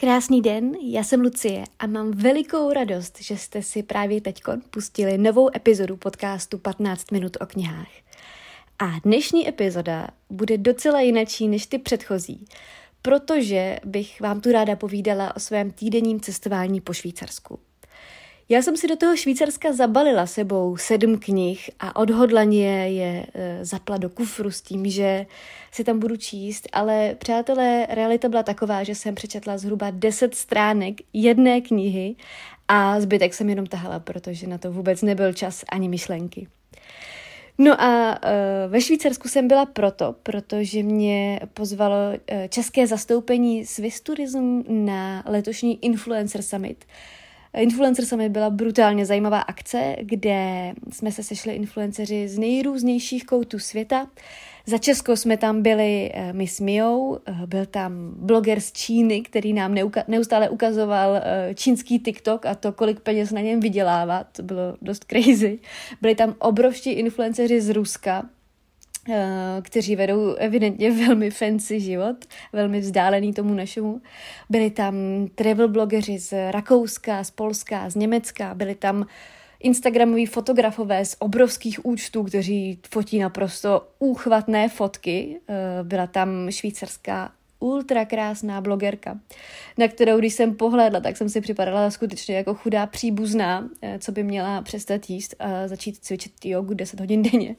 Krásný den, já jsem Lucie a mám velikou radost, že jste si právě teď pustili novou epizodu podcastu 15 minut o knihách. A dnešní epizoda bude docela jinačí než ty předchozí, protože bych vám tu ráda povídala o svém týdenním cestování po Švýcarsku. Já jsem si do toho Švýcarska zabalila sebou sedm knih a odhodlaně je e, zapla do kufru s tím, že si tam budu číst, ale přátelé, realita byla taková, že jsem přečetla zhruba deset stránek jedné knihy a zbytek jsem jenom tahala, protože na to vůbec nebyl čas ani myšlenky. No a uh, ve Švýcarsku jsem byla proto, protože mě pozvalo uh, české zastoupení Swiss Tourism na letošní Influencer Summit, Influencer Summit byla brutálně zajímavá akce, kde jsme se sešli influenceři z nejrůznějších koutů světa. Za Česko jsme tam byli uh, my s Mijou, uh, byl tam bloger z Číny, který nám neustále ukazoval uh, čínský TikTok a to, kolik peněz na něm vydělává, to bylo dost crazy. Byli tam obrovští influenceři z Ruska, Eh, kteří vedou evidentně velmi fancy život, velmi vzdálený tomu našemu. Byli tam travel blogeři z Rakouska, z Polska, z Německa, byli tam Instagramoví fotografové z obrovských účtů, kteří fotí naprosto úchvatné fotky. Eh, byla tam švýcarská ultra krásná blogerka, na kterou, když jsem pohlédla, tak jsem si připadala skutečně jako chudá příbuzná, eh, co by měla přestat jíst a začít cvičit jogu 10 hodin denně.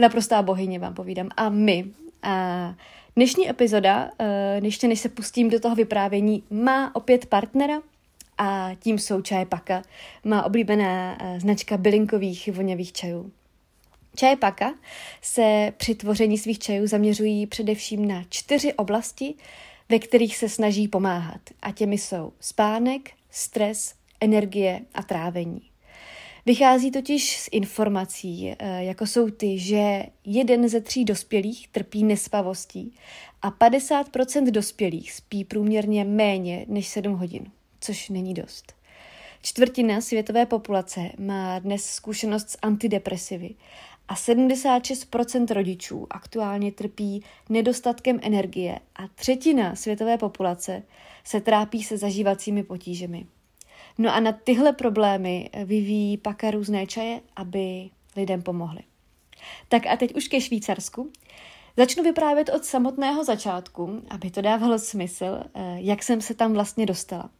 Naprostá bohyně vám povídám. A my. A dnešní epizoda, eh, ještě než se pustím do toho vyprávění, má opět partnera, a tím jsou čaje Paka, má oblíbená eh, značka bylinkových voňavých čajů. Čaje Paka se při tvoření svých čajů zaměřují především na čtyři oblasti, ve kterých se snaží pomáhat. A těmi jsou spánek, stres, energie a trávení. Vychází totiž z informací, eh, jako jsou ty, že jeden ze tří dospělých trpí nespavostí a 50% dospělých spí průměrně méně než 7 hodin, což není dost. Čtvrtina světové populace má dnes zkušenost s antidepresivy a 76% rodičů aktuálně trpí nedostatkem energie a třetina světové populace se trápí se zažívacími potížemi. No a na tyhle problémy vyvíjí Paka různé čaje, aby lidem pomohly. Tak a teď už ke Švýcarsku. Začnu vyprávět od samotného začátku, aby to dávalo smysl, eh, jak jsem se tam vlastně dostala.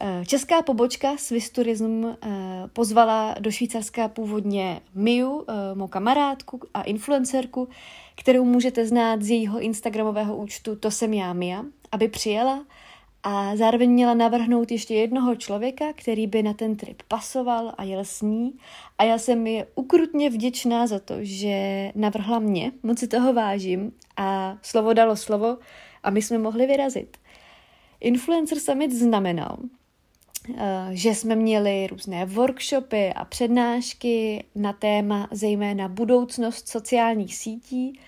Eh, česká pobočka Swiss Tourism eh, pozvala do Švýcarska původně Miu, mou kamarádku a influencerku, kterou můžete znát z jejího instagramového účtu To jsem já Mia, aby přijela a zároveň měla navrhnout ještě jednoho člověka, který by na ten trip pasoval a jel s ní. A já jsem je ukrutně vděčná za to, že navrhla mě, moc si toho vážím a slovo dalo slovo a my jsme mohli vyrazit. Influencer Summit znamenal, eh, že jsme měli různé workshopy a přednášky na téma zejména budoucnost sociálních sítí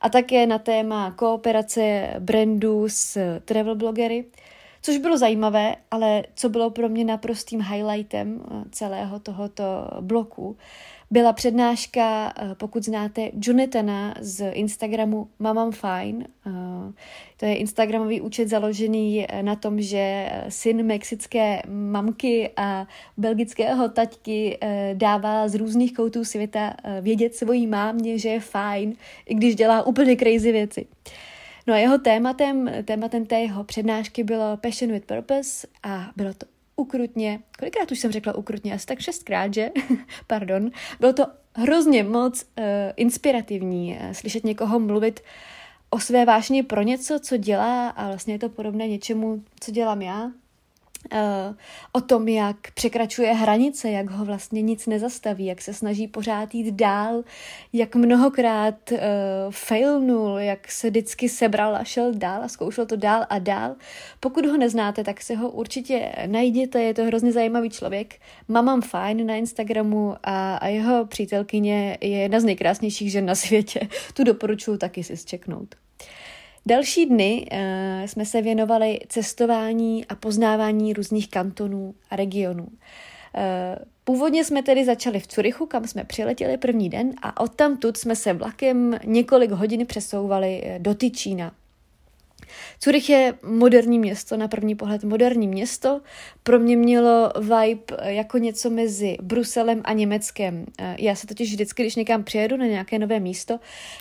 a také na téma kooperace brandů s travel blogery – což bylo zajímavé, ale co bylo pro mě naprostým highlightem eh, celého tohoto bloku, byla přednáška, eh, pokud znáte Jonathana z Instagramu Mamam Fine. Eh, to je Instagramový účet založený na tom, že syn mexické mamky a belgického taťky dává z různých koutů světa vědět svojí mámě, že je fajn, i když dělá úplně crazy věci. No a jeho tématem, tématem té jeho přednášky bylo Passion with Purpose a bylo to ukrutně, kolikrát už jsem řekla ukrutně, asi tak šestkrát, že? Pardon. Bylo to hrozně moc uh, inspirativní uh, slyšet někoho mluvit o své vášni pro něco, co dělá a vlastně je to podobné něčemu, co dělám já, o tom, jak překračuje hranice, jak ho vlastně nic nezastaví, jak se snaží pořád jít dál, jak mnohokrát uh, failnul, jak se vždycky sebral a šel dál a zkoušel to dál a dál. Pokud ho neznáte, tak si ho určitě najděte, je to hrozně zajímavý člověk. Mamam Fine na Instagramu a, a jeho přítelkyně je jedna z nejkrásnějších žen na světě. Tu doporučuji taky si zčeknout. Další dny uh, jsme se věnovali cestování a poznávání různých kantonů a regionů. Uh, původně jsme tedy začali v Curychu, kam jsme přiletěli první den a odtamtud jsme se vlakem několik hodin přesouvali eh, do Tyčína. Zurich je moderní město, na první pohled moderní město. Pro mě mělo vibe jako něco mezi Bruselem a Německem. Já se totiž vždycky, když někam přijedu na nějaké nové místo,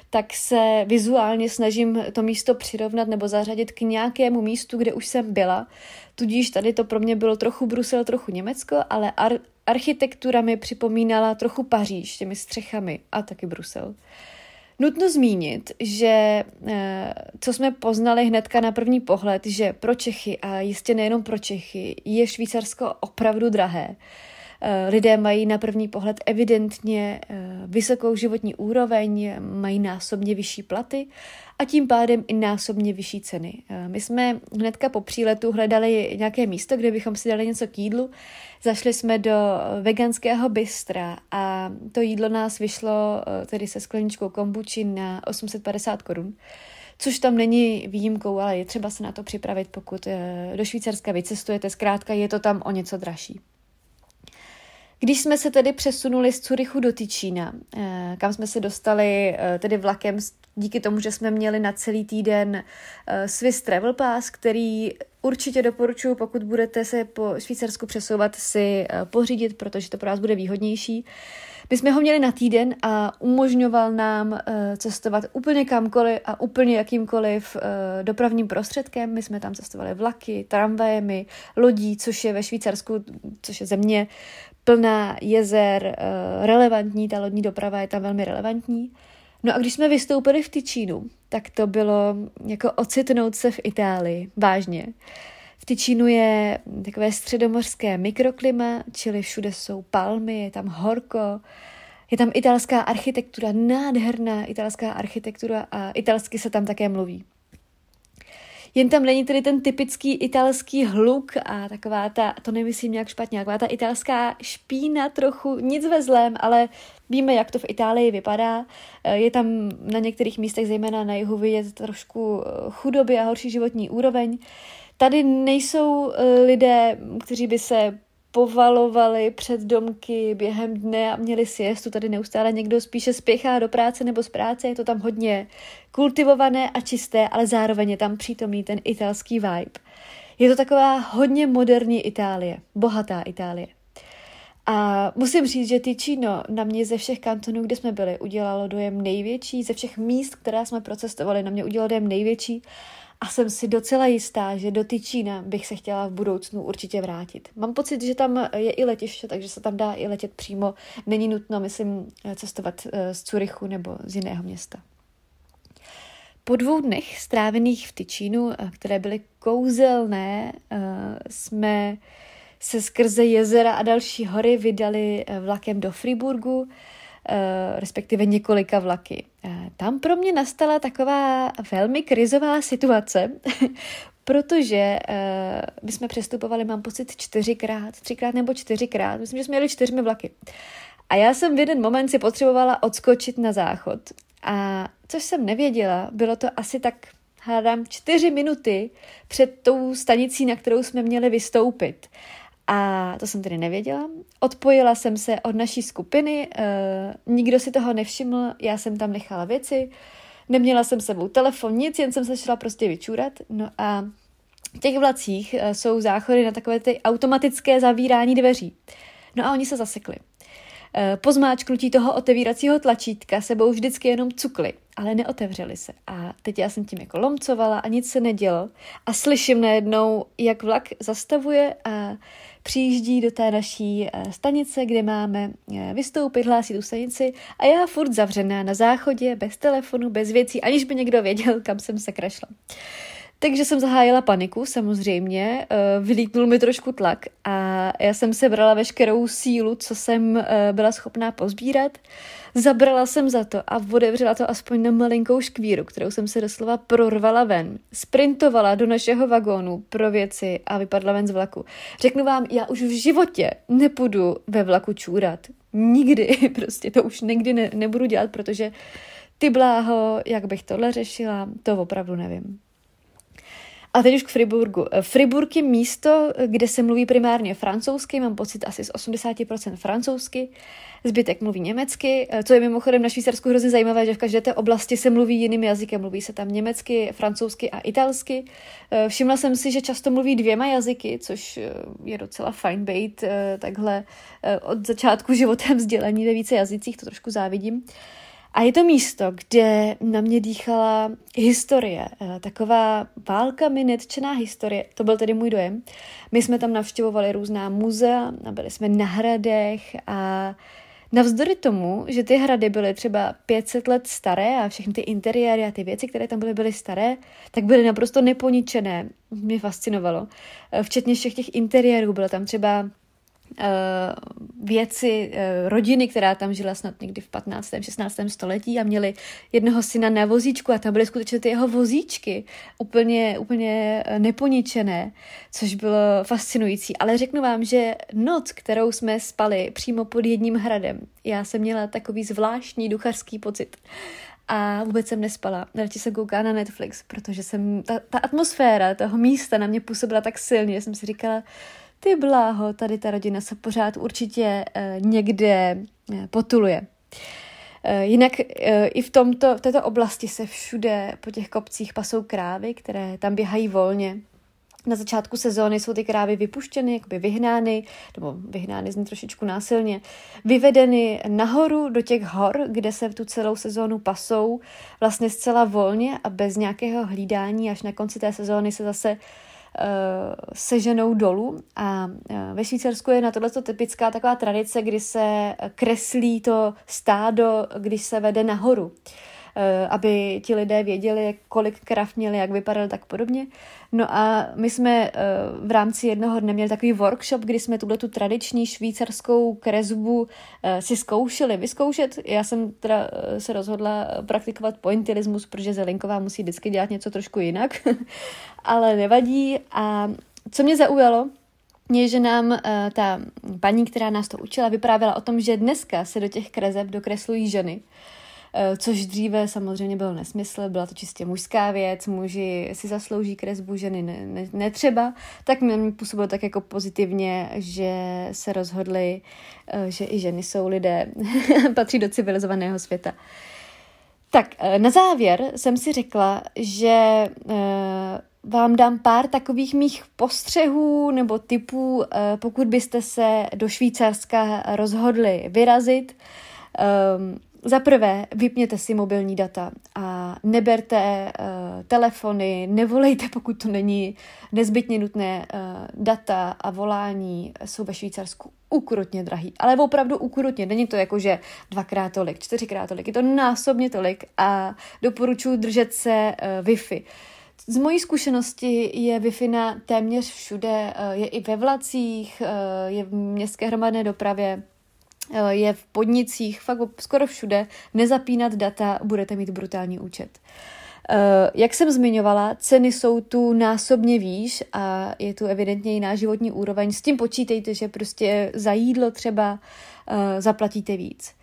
tak se vizuálně snažím to místo přirovnat nebo zařadit k nějakému místu, kde už jsem byla. Tudíž tady to pro mě bylo trochu Brusel, trochu Německo, ale ar- architektura mi připomínala trochu Paříž těmi střechami a taky Brusel. Nutno zmínit, že eh, co jsme poznali hnedka na první pohled, že pro Čechy a jistě nejenom pro Čechy je Švýcarsko opravdu drahé. Eh, lidé mají na první pohled evidentně eh, vysokou životní úroveň, mají násobně vyšší platy a tím pádem i násobně vyšší ceny. My jsme hnedka po příletu hledali nějaké místo, kde bychom si dali něco k jídlu. Zašli jsme do veganského bystra a to jídlo nás vyšlo tedy se skleničkou kombuči na 850 korun což tam není výjimkou, ale je třeba se na to připravit, pokud do Švýcarska vycestujete. Zkrátka je to tam o něco dražší. Když jsme se tedy přesunuli z Curychu do Tyčína, eh, kam jsme se dostali eh, tedy vlakem díky tomu, že jsme měli na celý týden eh, Swiss Travel Pass, který určitě doporučuji, pokud budete se po Švýcarsku přesouvat, si pořídit, protože to pro vás bude výhodnější. My jsme ho měli na týden a umožňoval nám cestovat úplně kamkoliv a úplně jakýmkoliv dopravním prostředkem. My jsme tam cestovali vlaky, tramvajemi, lodí, což je ve Švýcarsku, což je země plná jezer, eh, relevantní, ta lodní doprava je tam velmi relevantní. No a když jsme vystoupili v Tyčínu, tak to bylo jako ocitnout se v Itálii, vážně. V Tyčínu je takové středomořské mikroklima, čili všude jsou palmy, je tam horko, je tam italská architektura, nádherná italská architektura a italsky se tam také mluví. Jen tam není tedy ten typický italský hluk a taková ta, to nemyslím nějak špatně, taková ta italská špína trochu, nic ve zlém, ale víme, jak to v Itálii vypadá. Eh, je tam na některých místech, zejména na jihu, vidět trošku eh, chudoby a horší životní úroveň. Tady nejsou eh, lidé, kteří by se povalovali před domky během dne a měli siestu. Tady neustále někdo spíše spěchá do práce nebo z práce. Je to tam hodně kultivované a čisté, ale zároveň je tam přítomný ten italský vibe. Je to taková hodně moderní Itálie, bohatá Itálie. A musím říct, že Ticino na mě ze všech kantonů, kde jsme byli, udělalo dojem největší, ze všech míst, která jsme procestovali, na mě udělalo dojem největší a jsem si docela jistá, že do Tyčína bych se chtěla v budoucnu určitě vrátit. Mám pocit, že tam je i letiště, takže se tam dá i letět přímo. Není nutno, myslím, cestovat eh, z Curychu nebo z jiného města. Po dvou dnech strávených v Tyčínu, eh, které byly kouzelné, eh, jsme se skrze jezera a další hory vydali vlakem do Friburgu, respektive několika vlaky. Eh, tam pro mě nastala taková velmi krizová situace, protože uh, my jsme přestupovali, mám pocit, čtyřikrát, třikrát nebo čtyřikrát. Myslím, že jsme jeli čtyřmi vlaky. A já jsem v jeden moment si potřebovala odskočit na záchod. A což jsem nevěděla, bylo to asi tak, hádám, čtyři minuty před tou stanicí, na kterou jsme měli vystoupit. A to jsem tedy nevěděla. Odpojila jsem se od naší skupiny, uh, nikdo si toho nevšiml, já jsem tam nechala věci, neměla jsem sebou telefon, nic, jen jsem se šla prostě vyčůrat. No a v těch vlacích uh, jsou záchody na takové ty automatické zavírání dveří. No a oni se zasekli. Uh, po zmáčknutí toho otevíracího tlačítka sebou vždycky jenom cukli, ale neotevřeli se. A teď já jsem tím jako lomcovala a nic se nedělo. A slyším najednou, jak vlak zastavuje a přijíždí do té naší eh, stanice, kde máme eh, vystoupit, hlásit tu stanici a já furt zavřená na záchodě, bez telefonu, bez věcí, aniž by někdo věděl, kam jsem se krašla. Takže jsem zahájila paniku, samozřejmě, eh, vylítnul mi trošku tlak a já jsem se brala veškerou sílu, co jsem byla schopná pozbírat. Zabrala jsem za to a otevřela to aspoň na malinkou škvíru, kterou jsem se doslova prorvala ven. Sprintovala do našeho vagónu pro věci a vypadla ven z vlaku. Řeknu vám, já už v životě nepůjdu ve vlaku čůrat. Nikdy, prostě to už nikdy ne, nebudu dělat, protože ty bláho, jak bych tohle řešila, to opravdu nevím. A teď už k Friburgu. Friburg je místo, kde se mluví primárně francouzsky, mám pocit asi z 80% francouzsky, zbytek mluví německy, co je mimochodem na Švýcarsku hrozně zajímavé, že v každé té oblasti se mluví jiným jazykem, mluví se tam německy, francouzsky a italsky. Všimla jsem si, že často mluví dvěma jazyky, což je docela fajn být takhle od začátku životem vzdělení ve více jazycích, to trošku závidím. A je to místo, kde na mě dýchala historie, eh, taková válka mi netčená historie, to byl tedy můj dojem. My jsme tam navštěvovali různá muzea, byli jsme na hradech a Navzdory tomu, že ty hrady byly třeba 500 let staré a všechny ty interiéry a ty věci, které tam byly, byly staré, tak byly naprosto neponičené. Mě fascinovalo. Eh, včetně všech těch interiérů. Bylo tam třeba věci eh, rodiny, která tam žila snad někdy v 15. 16. století a měli jednoho syna na vozíčku a tam byly skutečně ty jeho vozíčky úplně, úplně eh, neponičené, což bylo fascinující. Ale řeknu vám, že noc, kterou jsme spali přímo pod jedním hradem, já jsem měla takový zvláštní duchařský pocit a vůbec jsem nespala. Radši jsem koukala na Netflix, protože jsem, ta, ta atmosféra toho místa na mě působila tak silně, že jsem si říkala, ty bláho, tady ta rodina se pořád určitě uh, někde uh, potuluje. Uh, jinak i v, tomto, v této oblasti se všude po těch kopcích pasou krávy, které tam běhají volně. Na začátku sezóny jsou ty krávy vypuštěny, jakoby vyhnány, nebo vyhnány zní trošičku násilně, vyvedeny nahoru do těch hor, kde se tu celou sezónu pasou, vlastně zcela volně a bez nějakého hlídání, až na konci té sezóny se zase Eh, seženou dolů a eh, ve Švýcarsku je na tohle typická taková tradice, kdy se kreslí to stádo, když se vede nahoru. Eh, aby ti lidé věděli, kolik krav měli, jak vypadal, tak podobně. No a my jsme eh, v rámci jednoho dne měli takový workshop, kdy jsme tuhle tu tradiční švýcarskou kresbu eh, si zkoušeli vyzkoušet. Já jsem teda se rozhodla praktikovat pointillismus, protože Zelinková musí vždycky dělat něco trošku jinak, ale nevadí. A co mě zaujalo, je, že nám uh, ta paní, která nás to učila, vyprávěla o tom, že dneska se do těch kreseb dokreslují ženy. Uh, Eh, což dříve samozřejmě byl nesmysl, byla to čistě mužská věc, muži si zaslouží kresbu, ženy ne, ne, netřeba, tak mě působilo tak jako pozitivně, že se rozhodli, eh, že i ženy jsou lidé, patří do civilizovaného světa. Tak eh, na závěr jsem si řekla, že vám dám pár takových mých postřehů nebo typů, pokud byste se do Švýcarska rozhodli vyrazit. Ehm, za prvé, vypněte si mobilní data a neberte uh, telefony, nevolejte, pokud to není nezbytně nutné. Uh, data a volání jsou ve Švýcarsku ukrutně drahý, ale opravdu ukrutně. Není to jako, že dvakrát tolik, čtyřikrát tolik, je to násobně tolik a doporučuji držet se uh, Wi-Fi. Z mojí zkušenosti je Wi-Fi na téměř všude, je i ve vlacích, je v městské hromadné dopravě, je v podnicích, fakt skoro všude, nezapínat data, budete mít brutální účet. Eh, jak jsem zmiňovala, ceny jsou tu násobně výš a je tu evidentně jiná životní úroveň. S tím počítejte, že prostě za jídlo třeba eh, zaplatíte víc.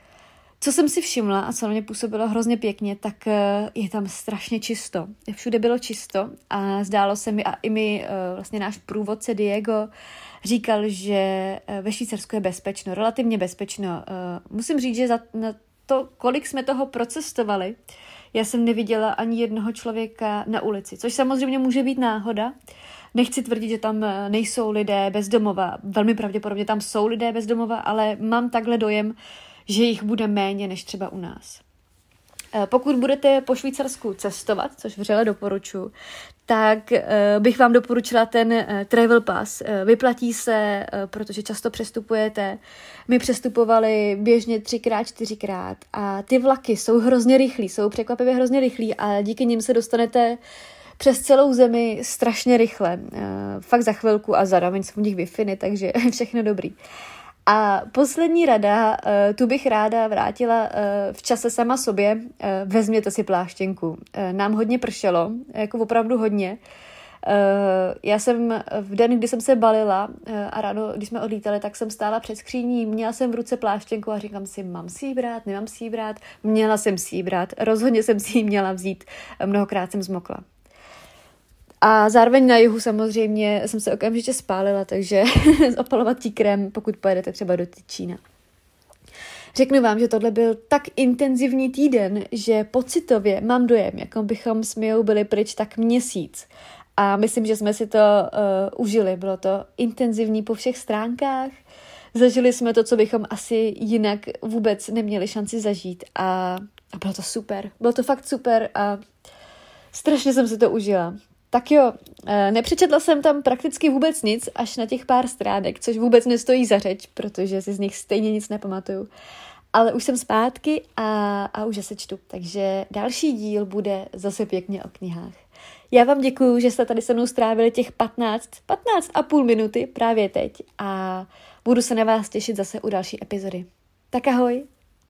Co jsem si všimla a co na mě působilo hrozně pěkně, tak je tam strašně čisto. Všude bylo čisto a zdálo se mi, a i mi vlastně náš průvodce Diego říkal, že eh, ve Švýcarsku je bezpečno, relativně bezpečno. Eh, musím říct, že za to, kolik jsme toho procestovali, já jsem neviděla ani jednoho člověka na ulici, což samozřejmě může být náhoda. Nechci tvrdit, že tam eh, nejsou lidé bezdomova. Velmi pravděpodobně tam jsou lidé bezdomova, ale mám takhle dojem, že jich bude méně než třeba u nás. Pokud budete po Švýcarsku cestovat, což vřele doporučuji, tak uh, bych vám doporučila ten uh, travel pass. Vyplatí se, protože často přestupujete. My přestupovali běžně třikrát, čtyřikrát a ty vlaky jsou hrozně rychlí, jsou překvapivě hrozně rychlí a díky nim se dostanete přes celou zemi strašně rychle. Fakt za chvilku a zároveň jsou v nich wi takže všechno dobrý. A poslední rada, eh, tu bych ráda vrátila eh, v čase sama sobě. Eh, vezměte si pláštěnku. Nám hodně pršelo, jako opravdu hodně. Já jsem v den, kdy jsem se balila a ráno, když jsme odlítali, tak jsem stála před skříní, měla jsem v ruce pláštěnku a říkám si, mám si ji brát, nemám si ji brát. Měla jsem si ji brát, rozhodně jsem si ji měla vzít, mnohokrát jsem zmokla. A zároveň na jihu samozřejmě jsem se okamžitě spálila, takže opalovací krém, pokud pojedete třeba do Tyčína. Řeknu vám, že tohle byl tak intenzivní týden, že pocitově mám dojem, jako bychom s Mijou byli pryč tak měsíc. A myslím, že jsme si to uh, užili. Bylo to intenzivní po všech stránkách. Zažili jsme to, co bychom asi jinak vůbec neměli šanci zažít. A, a bylo to super. Bylo to fakt super a strašně jsem si to užila. Tak jo, eh, nepřečetla jsem tam prakticky vůbec nic, až na těch pár stránek, což vůbec nestojí za řeč, protože si z nich stejně nic nepamatuju. Ale už jsem zpátky a, a už se čtu, takže další díl bude zase pěkně o knihách. Já vám děkuju, že jste tady se mnou strávili těch 15, 15 a půl minuty právě teď a budu se na vás těšit zase u další epizody. Tak ahoj!